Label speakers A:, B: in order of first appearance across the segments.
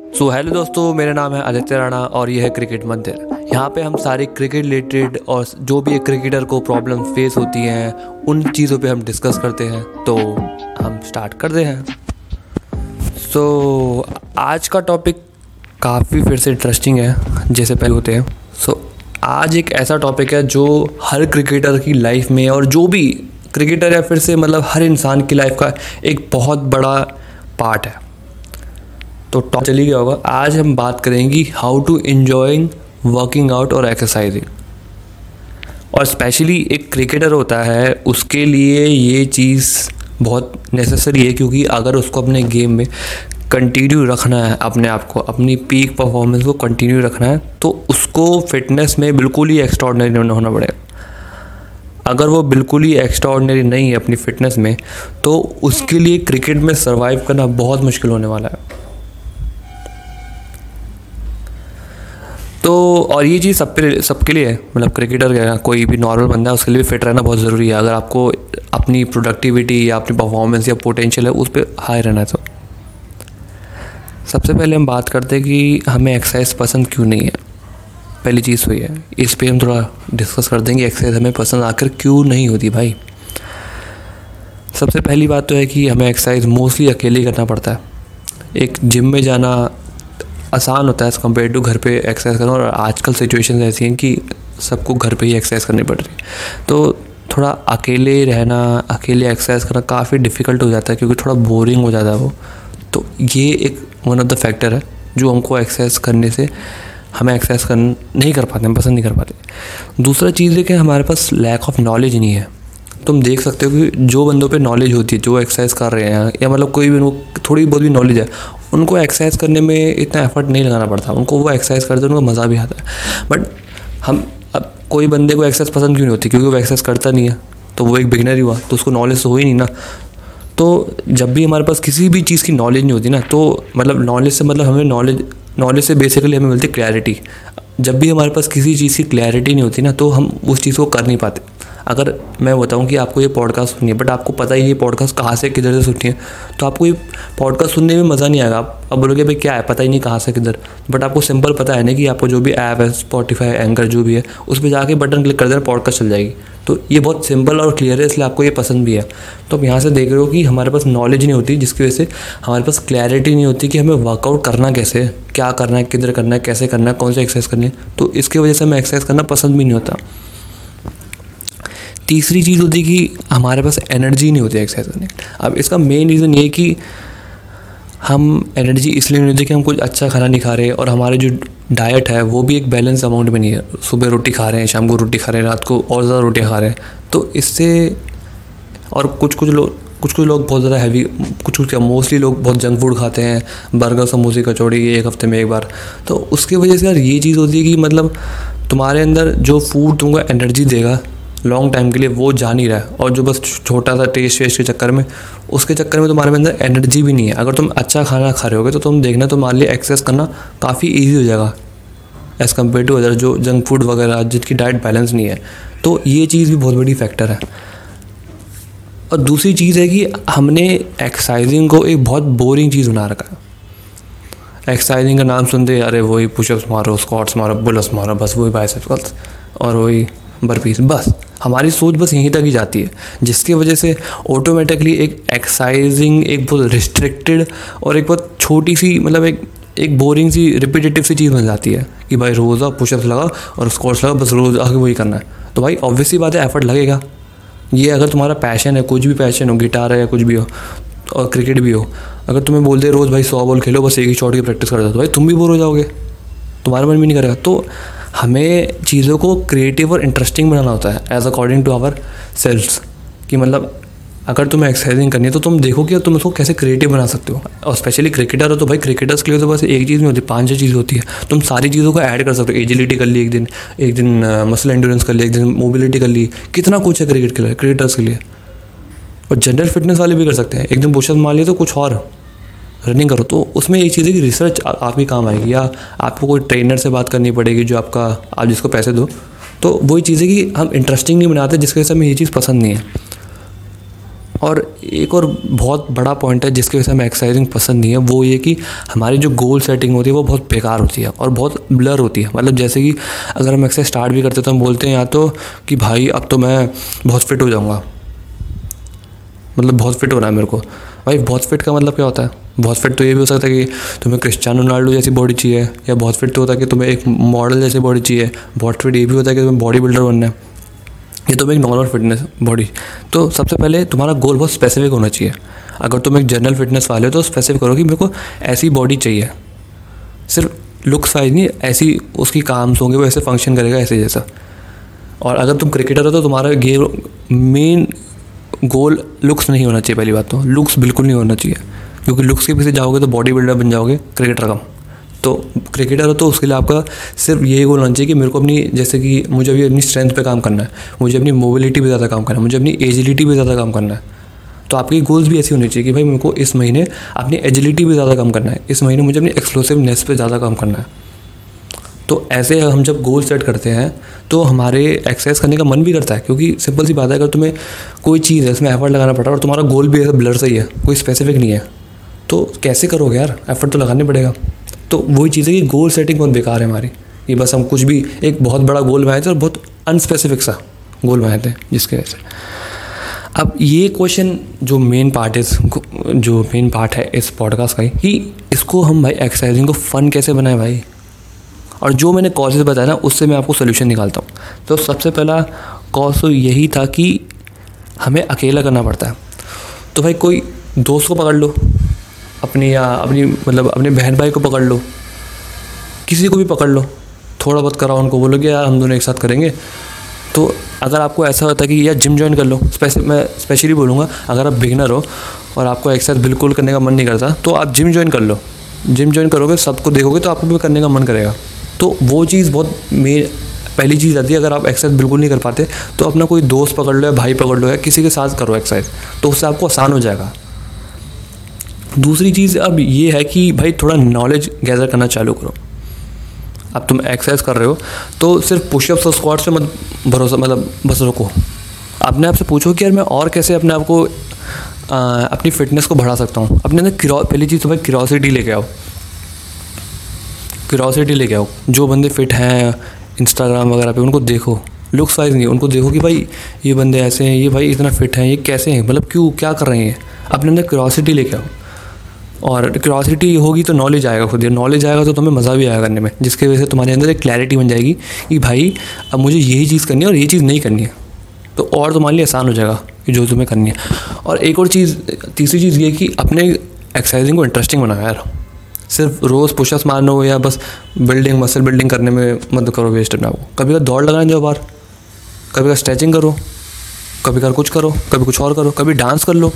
A: सो so, hello दोस्तों मेरा नाम है आदित्य राणा और ये है क्रिकेट मंदिर। यहाँ पे हम सारे क्रिकेट रिलेटेड और जो भी एक क्रिकेटर को प्रॉब्लम फेस होती हैं उन चीज़ों पे हम डिस्कस करते हैं। तो हम स्टार्ट करते हैं। सो so, आज का टॉपिक काफ़ी फिर से इंटरेस्टिंग है जैसे पहले होते हैं। सो so, आज एक ऐसा टॉपिक है जो हर क्रिकेटर की लाइफ में और जो भी क्रिकेटर या फिर से मतलब हर इंसान की लाइफ का एक बहुत बड़ा पार्ट है। तो टॉप चली गया होगा। आज हम बात करेंगे how to enjoying working out और एक्सरसाइजिंग और स्पेशली एक क्रिकेटर होता है, उसके लिए ये चीज़ बहुत नेसेसरी है क्योंकि अगर उसको अपने गेम में कंटिन्यू रखना है, अपने आप को, अपनी पीक परफॉर्मेंस को कंटिन्यू रखना है तो उसको फिटनेस में बिल्कुल ही एक्स्ट्रॉडनरी होना पड़ेगा। अगर वो बिल्कुल ही एक्स्ट्रॉडनरी नहीं है अपनी फ़िटनेस में तो उसके लिए क्रिकेट में सर्वाइव करना बहुत मुश्किल होने वाला है। तो और ये चीज़ सब पे सबके लिए है। मतलब क्रिकेटर कोई भी नॉर्मल बंदा है, उसके लिए फिट रहना बहुत ज़रूरी है। अगर आपको अपनी प्रोडक्टिविटी या अपनी परफॉर्मेंस या पोटेंशियल है, उस पर हाई रहना है तो। सबसे पहले हम बात करते हैं कि हमें एक्सरसाइज पसंद क्यों नहीं है। पहली चीज़ वही है। इस पर हम थोड़ा डिस्कस कर देंगे एक्सरसाइज हमें पसंद आकर क्यों नहीं होती भाई। सबसे पहली बात तो है कि हमें एक्सरसाइज मोस्टली अकेले करना पड़ता है। एक जिम में जाना आसान होता है एज़ कंपेयर टू घर पे एक्सरसाइज करना और आजकल सिचुएशन ऐसी हैं कि सबको घर पे ही एक्सरसाइज करनी पड़ रही है। तो थोड़ा अकेले रहना, अकेले एक्सरसाइज करना काफ़ी डिफ़िकल्ट हो जाता है क्योंकि थोड़ा बोरिंग हो जाता है वो। तो ये एक वन ऑफ़ द फैक्टर है जो हमको एक्सरसाइज करने से हमें एक्सरसाइज कर, नहीं कर पाते, हम पसंद नहीं कर पाते। दूसरा चीज़ है कि हमारे पास लैक ऑफ़ नॉलेज नहीं है। तुम देख सकते हो कि जो बंदों पे नॉलेज होती है, जो एक्सरसाइज कर रहे हैं या मतलब कोई भी उनको थोड़ी बहुत भी नॉलेज है उनको एक्सरसाइज करने में इतना एफर्ट नहीं लगाना पड़ता। उनको वो एक्सरसाइज करते उनको मज़ा भी आता है। बट हम, अब कोई बंदे को एक्सरसाइज पसंद क्यों नहीं होती? क्योंकि वो एक्सरसाइज करता नहीं है। तो वो एक बिगनर ही हुआ तो उसको नॉलेज तो हो ही नहीं ना। तो जब भी हमारे पास किसी भी चीज़ की नॉलेज नहीं होती ना तो मतलब नॉलेज से मतलब हमें नॉलेज नॉलेज से बेसिकली हमें मिलती क्लैरिटी जब भी हमारे पास किसी चीज़ की क्लैरिटी नहीं होती ना तो हम उस चीज़ को कर नहीं पाते। अगर मैं बताऊँ कि आपको ये पॉडकास्ट सुननी है बट आपको पता ही ये पॉडकास्ट कहाँ से किधर से सुननी है तो आपको ये पॉडकास्ट सुनने में मज़ा नहीं आएगा। आप अब बोलोगे, भाई, क्या है? पता ही नहीं कहाँ से किधर। बट आपको सिंपल पता है ना कि आपको जो भी ऐप है स्पॉटीफाई एंकर जो भी है, उस पर जाके बटन क्लिक कर देना पॉडकास्ट चल जाएगी। तो ये बहुत सिंपल और क्लियर है, इसलिए आपको ये पसंद भी है। तो आप यहाँ से देख रहे हो कि हमारे पास नॉलेज नहीं होती, जिसकी वजह से हमारे पास क्लैरिटी नहीं होती कि हमें वर्कआउट करना कैसे, क्या करना है, किधर करना है, कैसे करना है, कौन सी एक्सरसाइज करनी है। तो इसकी वजह से हमें एक्सरसाइज करना पसंद भी नहीं होता। तीसरी चीज़ होती है कि हमारे पास एनर्जी नहीं होती एक्सरसाइज करने अब इसका मेन रीज़न ये कि हम एनर्जी इसलिए नहीं होती कि हम कुछ अच्छा खाना नहीं खा रहे और हमारे जो डाइट है, वो भी एक बैलेंस अमाउंट में नहीं है। सुबह रोटी खा रहे हैं, शाम को रोटी खा रहे हैं, रात को और ज़्यादा रोटी खा रहे हैं। तो इससे और कुछ कुछ लोग, कुछ कुछ लोग बहुत ज़्यादा हैवी कुछ कुछ क्या मोस्टली लोग बहुत जंक फ़ूड खाते हैं बर्गर समोसे, कचौड़ी एक हफ़्ते में एक बार। तो उसकी वजह से यार ये चीज़ होती है कि मतलब तुम्हारे अंदर जो फ़ूड तुमको एनर्जी देगा लॉन्ग टाइम के लिए वो जा नहीं रहा है। और जो बस छोटा सा टेस्ट वेस्ट के चक्कर में, उसके चक्कर में तुम्हारे अंदर एनर्जी भी नहीं है। अगर तुम अच्छा खाना खा रहे होगे तो तुम देखना तुम्हारे लिए एक्सरसाइज करना काफ़ी ईजी हो जाएगा। एज़ कंपेयर टू अदर जो जंक फ़ूड वगैरह, जिनकी डाइट बैलेंस नहीं है तो ये चीज़ भी बहुत बड़ी फैक्टर है। और दूसरी चीज़ है कि हमने एक्सरसाइजिंग को एक बहुत बोरिंग चीज़ बना रखा है। एक्सरसाइजिंग का नाम सुनते अरे वही पुशअप्स मारो स्कॉट्स मारो बुलस मारो, बस वही बाइसेप्स और वही बर्फीस बस। हमारी सोच बस यहीं तक ही जाती है, जिसकी वजह से ऑटोमेटिकली एक एक्सरसाइजिंग एक बहुत रिस्ट्रिक्टेड और एक बहुत छोटी सी मतलब एक एक बोरिंग सी रिपीटेटिव सी चीज़ बन जाती है कि भाई रोज़ आप पुशअप्स लगा और स्कॉट्स लगा बस रोज़ आगे वही करना है। तो भाई ऑब्वियसली बात है एफर्ट लगेगा। ये अगर तुम्हारा पैशन है, कुछ भी पैशन हो गिटार है या कुछ भी हो, और क्रिकेट भी हो, अगर तुम्हें बोल दे रोज़ भाई सौ बॉल खेलो, बस एक ही शॉट की प्रैक्टिस कर दो तो भाई तुम भी बोर हो जाओगे। तुम्हारा मन भी नहीं करेगा। तो हमें चीज़ों को क्रिएटिव और इंटरेस्टिंग बनाना होता है as according to our selfs कि मतलब अगर तुम्हें एक्सरसाइजिंग करनी है तो तुम देखो कि तुम उसको कैसे क्रिएटिव बना सकते हो। और स्पेशली क्रिकेटर हो तो भाई क्रिकेटर्स के लिए तो बस एक चीज़ नहीं होती, पाँच छः चीज़ होती है। तुम सारी चीज़ों को ऐड कर सकते हो। एजिलिटी कर ली एक दिन एक दिन मसल एंडोरेंस कर ली, एक दिन मोबिलिटी कर ली। कितना कुछ है क्रिकेट के लिए क्रिकेटर्स के लिए। और जनरल फिटनेस वाले भी कर सकते हैं। एक दिन पुशअप मान लिए तो कुछ और। रनिंग करो तो उसमें एक चीज़ है कि रिसर्च आपकी काम आएगी, या आपको कोई ट्रेनर से बात करनी पड़ेगी जो आपका, आप जिसको पैसे दो। तो वही चीज़ है कि हम इंटरेस्टिंग नहीं बनाते, जिसकी वजह से हमें ये चीज़ पसंद नहीं है। और एक और बहुत बड़ा पॉइंट है जिसकी वजह से हमें एक्सरसाइजिंग पसंद नहीं है, वो ये कि हमारी जो गोल सेटिंग होती है, वो बहुत बेकार होती है और बहुत ब्लर होती है। मतलब जैसे कि अगर हम एक्सरसाइज स्टार्ट भी करते तो हम बोलते हैं या तो कि भाई, अब तो मैं बहुत फिट हो जाऊँगा। मतलब बहुत फिट होना है मेरे को। भाई, बहुत फिट का मतलब क्या होता है? बहुत फिट तो ये भी हो सकता है कि तुम्हें क्रिस्टियानो रोनाल्डो जैसी बॉडी चाहिए, या बहुत फिट तो होता है कि तुम्हें एक मॉडल जैसी बॉडी चाहिए। बहुत फिट ये भी होता है कि तुम्हें बॉडी बिल्डर बनना है। ये तुम्हें एक नॉर्मल फिटनेस बॉडी तो सबसे पहले तुम्हारा गोल बहुत स्पेसिफिक होना चाहिए। अगर तुम एक जनरल फिटनेस वाले हो तो स्पेसिफिक करो कि मेरे को ऐसी बॉडी चाहिए। सिर्फ़ लुक्स वाइज नहीं, ऐसी उसकी काम्स होंगे, वो ऐसे फ़ंक्शन करेगा ऐसे जैसा। और अगर तुम क्रिकेटर हो तो तुम्हारा गेम मेन गोल लुक्स नहीं होना चाहिए, पहली बात तो। लुक्स बिल्कुल नहीं होना चाहिए। क्योंकि लुक्स के पीछे जाओगे तो बॉडी बिल्डर बन जाओगे क्रिकेटर कम तो क्रिकेटर हो तो उसके लिए आपका सिर्फ़ यही गोल होना चाहिए कि मेरे को अपनी, जैसे कि मुझे अभी अपनी स्ट्रेंथ पे काम करना है, मुझे अपनी मोबिलिटी पे ज़्यादा काम करना है, मुझे अपनी एजिलिटी पे ज़्यादा काम करना है। तो आपकी गोल्स भी ऐसी होनी चाहिए कि भाई मेरे को इस महीने अपनी एजिलिटी पे ज़्यादा काम करना है, इस महीने मुझे अपनी एक्सप्लोसिवनेस पे ज़्यादा काम करना है। तो ऐसे हम जब गोल सेट करते हैं तो हमारे एक्सरसाइज करने का मन भी करता है, क्योंकि सिंपल सी बात है, अगर तुम्हें कोई चीज़ है, इसमें एफर्ट लगाना पड़ रहा है और तुम्हारा गोल भी ऐसा ब्लर सही है, कोई स्पेसिफिक नहीं है तो कैसे करोगे यार? एफर्ट तो लगाने पड़ेगा। तो वही चीज़ है कि गोल सेटिंग बहुत बेकार है हमारी। कि बस हम कुछ भी एक बहुत बड़ा गोल बनाए थे और बहुत अनस्पेसिफिक सा गोल बनाए थे, जिसके वजह से। अब ये क्वेश्चन जो मेन पार्ट है जो मेन पार्ट है इस पॉडकास्ट का ही, कि इसको हम भाई एक्सरसाइजिंग को फ़न कैसे बनाए भाई? और जो मैंने कॉजेज़ बताया ना, उससे मैं आपको सोल्यूशन निकालता हूँ। तो सबसे पहला कॉज तो यही था कि हमें अकेला करना पड़ता है। तो भाई कोई दोस्त को पकड़ लो, अपनी या अपनी मतलब अपने बहन भाई को पकड़ लो, किसी को भी पकड़ लो, थोड़ा बहुत कराओ उनको, बोलो कि यार हम दोनों एक साथ करेंगे। तो अगर आपको ऐसा होता है कि यार जिम ज्वाइन कर लो स्पेशल मैं स्पेशली बोलूँगा, अगर आप बिगनर हो और आपको एक्सरसाइज बिल्कुल करने का मन नहीं करता तो आप जिम ज्वाइन कर लो। जिम ज्वाइन करोगे, सबको देखोगे तो आपको भी करने का मन करेगा। तो वो चीज़ बहुत मेन पहली चीज़ आती है, अगर आप एक्सरसाइज बिल्कुल नहीं कर पाते तो अपना कोई दोस्त पकड़ लो या भाई पकड़ लो या किसी के साथ करो एक्सरसाइज तो उससे आपको आसान हो जाएगा। दूसरी चीज़ अब ये है कि भाई थोड़ा नॉलेज गैदर करना चालू करो। अब तुम एक्सरसाइज कर रहे हो तो सिर्फ़ पुशअप्स और स्क्वाट्स पे मत भरोसा मतलब बस रुको। अपने आप से पूछो कि यार मैं और कैसे अपने आप को अपनी फिटनेस को बढ़ा सकता हूँ। अपने अंदर पहली चीज़ तुम्हें भाई क्यूरोसिटी लेके आओ। क्यूरोसिटी लेके आओ। जो बंदे फिट हैं इंस्टाग्राम वगैरह पे, उनको देखो। लुक्स वाइज नहीं, उनको देखो कि भाई, ये बंदे ऐसे हैं, ये भाई इतना फिट हैं, ये कैसे हैं? मतलब क्यों, क्या कर रहे हैं? अपने अंदर क्यूरोसिटी लेके आओ। और क्यूरोसिटी होगी तो नॉलेज आएगा खुद नॉलेज आएगा तो तुम्हें मज़ा भी आएगा करने में, जिसकी वजह से तुम्हारे अंदर एक क्लैरिटी बन जाएगी कि भाई, अब मुझे यही चीज़ करनी है और ये चीज़ नहीं करनी है। तो और तुम्हारे लिए आसान हो जाएगा कि जो तुम्हें करनी है। और एक और चीज़, तीसरी चीज़ ये कि अपने एक्सरसाइजिंग को इंटरेस्टिंग बनाओ यार सिर्फ़ रोज़ पुशअप्स मारना हो या बस बिल्डिंग मसल बिल्डिंग करने में मत करो वेस्ट अपना वो कभी का दौड़ लगाने जाओ बाहर। कभी का स्ट्रेचिंग करो। कभी का कुछ करो, कभी कुछ और करो, कभी डांस कर लो।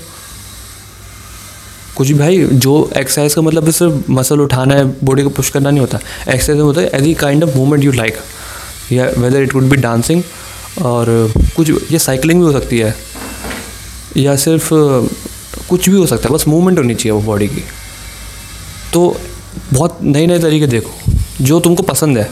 A: कुछ भाई, जो एक्सरसाइज का मतलब सिर्फ़ मसल उठाना है बॉडी को पुश करना नहीं होता। एक्सरसाइज में होता है any kind of movement you like या whether it would be dancing और कुछ ये साइकिलिंग भी हो सकती है। या सिर्फ़ कुछ भी हो सकता है, बस मूवमेंट होनी चाहिए वो बॉडी की। तो बहुत नए नए तरीके देखो, जो तुमको पसंद है।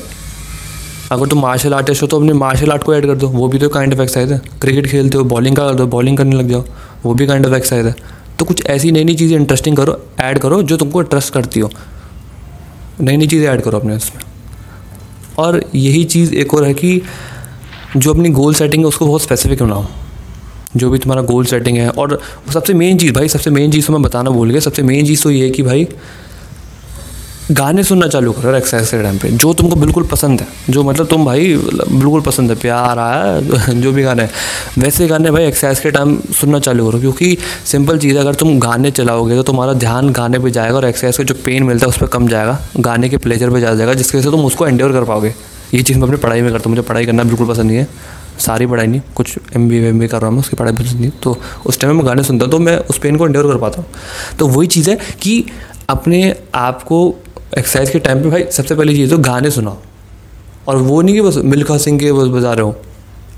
A: अगर तुम मार्शल आर्टिस्ट हो तो अपने मार्शल आर्ट को ऐड कर दो, वो भी तो काइंड ऑफ़ एक्सरसाइज है। क्रिकेट खेलते हो बॉलिंग का कर दो बॉलिंग करने लग जाओ, वो भी काइंड ऑफ़ एक्सरसाइज है। तो कुछ ऐसी नई नई चीज़ें इंटरेस्टिंग करो ऐड करो, जो तुमको ट्रस्ट करती हो। नई नई चीज़ें ऐड करो अपने उसमें। और यही चीज़ एक और है कि जो अपनी गोल सेटिंग है, उसको बहुत स्पेसिफिक बनाओ जो भी तुम्हारा गोल सेटिंग है, और सबसे मेन चीज़, भाई, सबसे मेन चीज़ तो मैं बताना भूल गया। सबसे मेन चीज़ तो ये है कि भाई गाने सुनना चालू करो एक्सरसाइज के टाइम पे। जो तुमको बिल्कुल पसंद है, जो मतलब तुम भाई बिल्कुल पसंद है, प्यार आया जो भी गाने वैसे गाने भाई एक्सरसाइज के टाइम सुनना चालू करो, क्योंकि सिंपल चीज़ है, अगर तुम गाने चलाओगे तो तुम्हारा ध्यान गाने पे जाएगा और एक्सरसाइज का जो पेन मिलता है उस पर कम जाएगा, गाने के प्लेजर पर जा जाएगा, जिसकी वजह से तुम उसको एंड्योर कर पाओगे। ये चीज़ मैं अपनी पढ़ाई में करता हूँ, मुझे पढ़ाई करना बिल्कुल पसंद नहीं है, सारी पढ़ाई नहीं, कुछ एम बी एम बी कर रहा हूँ मैं, उसकी पढ़ाई पसंद नहीं तो उस टाइम में मैं गाने सुनता हूँ तो मैं उस पेन को एंड्योर कर पाता हूँ। तो वही चीज़ है कि अपने आप को एक्सरसाइज के टाइम पे भाई सबसे पहली चीज़ तो गाने सुनाओ। और वो नहीं कि बस मिल्खा सिंह के बस बजा रहे हो।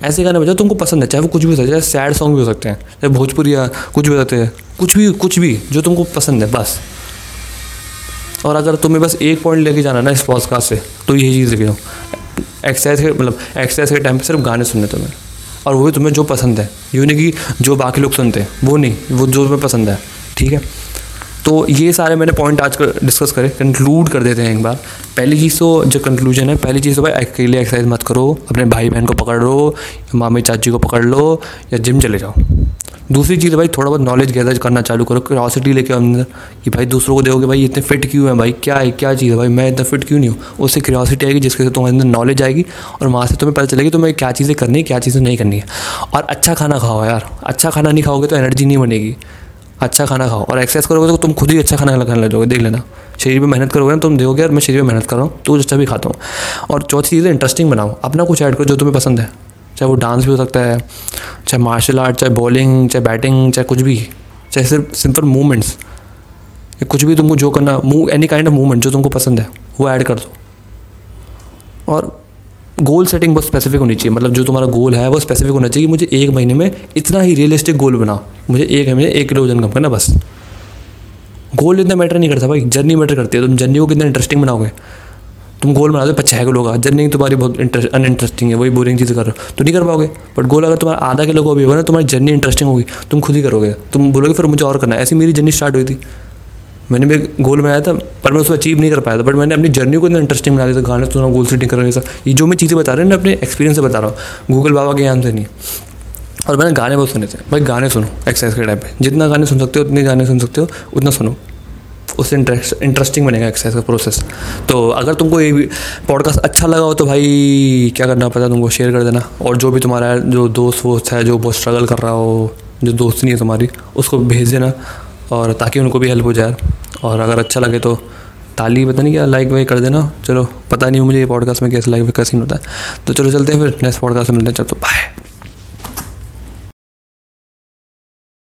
A: ऐसे गाने बजाओ, तुमको पसंद है, चाहे वो कुछ भी हो सकता है, चाहे सैड सॉन्ग भी हो सकते हैं, चाहे भोजपुरी या कुछ भी हो सकते हैं, कुछ भी कुछ भी, जो तुमको पसंद है, बस। और अगर तुम्हें बस एक पॉइंट लेके जाना ना इस पॉडकास्ट से तो यही चीज़ देखो एक्सरसाइज के मतलब एक्सरसाइज के टाइम पर सिर्फ़ गाने सुनने तुम्हें। और वो भी तुम्हें जो पसंद है यूँ नहीं कि जो बाकी लोग सुनते हैं, वो नहीं, वो जो तुम्हें पसंद है, ठीक है? तो ये सारे मैंने पॉइंट आज कर डिस्कस करे कंक्लूड कर देते हैं एक बार। पहली चीज़ तो जो कंक्लूजन है, पहली चीज़ तो भाई अकेले एक्सरसाइज मत करो, अपने भाई बहन को पकड़ लो, मामी चाची को पकड़ लो, या जिम चले जाओ। दूसरी चीज़ भाई थोड़ा बहुत नॉलेज गैदर करना चालू करो क्यूरोसिटी लेके अंदर, कि भाई दूसरों को देखोगे भाई इतने फिट क्यों है भाई, क्या है, क्या चीज़ है भाई, मैं इतना फिट क्यों नहीं हूँ? उससे क्यूरोसिटी आएगी, जिसके से तुम्हारे अंदर नॉलेज आएगी, और वहाँ से तुम्हें पता चलेगी तुम्हें क्या चीज़ें करनी है, क्या चीज़ें नहीं करनी है। और अच्छा खाना खाओ यार अच्छा खाना नहीं खाओगे तो एनर्जी नहीं बनेगी। अच्छा खाना खाओ। और एक्सरसाइज करोगे तो तुम खुद ही अच्छा खाना खाने लगोगे, देख लेना। शरीर में मेहनत करोगे ना, तुम देखोगे यार, मैं शरीर में मेहनत कर रहा हूँ तो अच्छा भी खाता हूँ। और चौथी चीज़ इंटरेस्टिंग बनाओ। अपना कुछ ऐड करो जो तुम्हें पसंद है। चाहे वो डांस भी हो सकता है, चाहे मार्शल आर्ट चाहे बॉलिंग चाहे बैटिंग चाहे कुछ भी, चाहे सिर्फ़ सिंपल मूवमेंट्स कुछ भी तुमको जो करना move any kind of movement जो तुमको पसंद है, वो ऐड कर दो। और गोल सेटिंग बहुत स्पेसिफिक होनी चाहिए। मतलब जो तुम्हारा गोल है, वो स्पेसिफिक होना चाहिए कि मुझे एक महीने में इतना ही रियलिस्टिक गोल बनाओ। मुझे एक महीने एक किलो वज़न कम करना, बस। गोल इतना मैटर नहीं करता भाई जर्नी मैटर करती है। तुम जर्नी को कितना इंटरेस्टिंग बनाओगे? तुम गोल बना दो पचास किलो का। जर्नी तुम्हारी बहुत इंटरेस्ट अनइंटरेस्टिंग है, वही बोरिंग चीज़ कर रहे हो। तो नहीं कर पाओगे। बट गोल अगर तुम्हारा आधा किलो का भी होगा ना, तुम्हारी जर्नी इंटरेस्टिंग होगी। तुम खुद ही करोगे। तुम बोलोगे, फिर मुझे और करना है। ऐसी मेरी जर्नी स्टार्ट हुई थी। मैंने भी गोल बनाया था, पर मैं उसको अचीव नहीं कर पाया था। बट मैंने अपनी जर्नी को इतना इंटरेस्टिंग बना दिया था। गाने सुना गोल सेटिंग कर रहा ये जो मैं चीज़ें बता रहे हैं ना अपने एक्सपीरियंस से बता रहा हूँ। गूगल बाबा के ज्ञान से नहीं। और मैंने गाने बहुत सुने थे। भाई गाने सुनो एक्सरसाइज के टाइम पे। जितना गाने सुन सकते हो, उतने गाने सुन सकते हो, उतना सुनो। उससे इंटरेस्ट इंटरेस्टिंग बनेगा एक्सरसाइज का प्रोसेस तो अगर तुमको ये पॉडकास्ट अच्छा लगा हो तो भाई क्या करना पड़ता तुमको शेयर कर देना। और जो भी तुम्हारा जो दोस्त वोस्त है, जो बहुत स्ट्रगल कर रहा हो, जो दोस्त नहीं है तुम्हारी, उसको भेज देना। और ताकि उनको भी हेल्प हो जाए। और अगर अच्छा लगे तो ताली, पता नहीं क्या लाइक वाइक कर देना। चलो, पता नहीं मुझे ये पॉडकास्ट में कैसे लाइक वाइक कैसे नहीं होता है। तो चलो चलते हैं फिर नेक्स्ट पॉडकास्ट में मिलते हैं। चलो तो बाय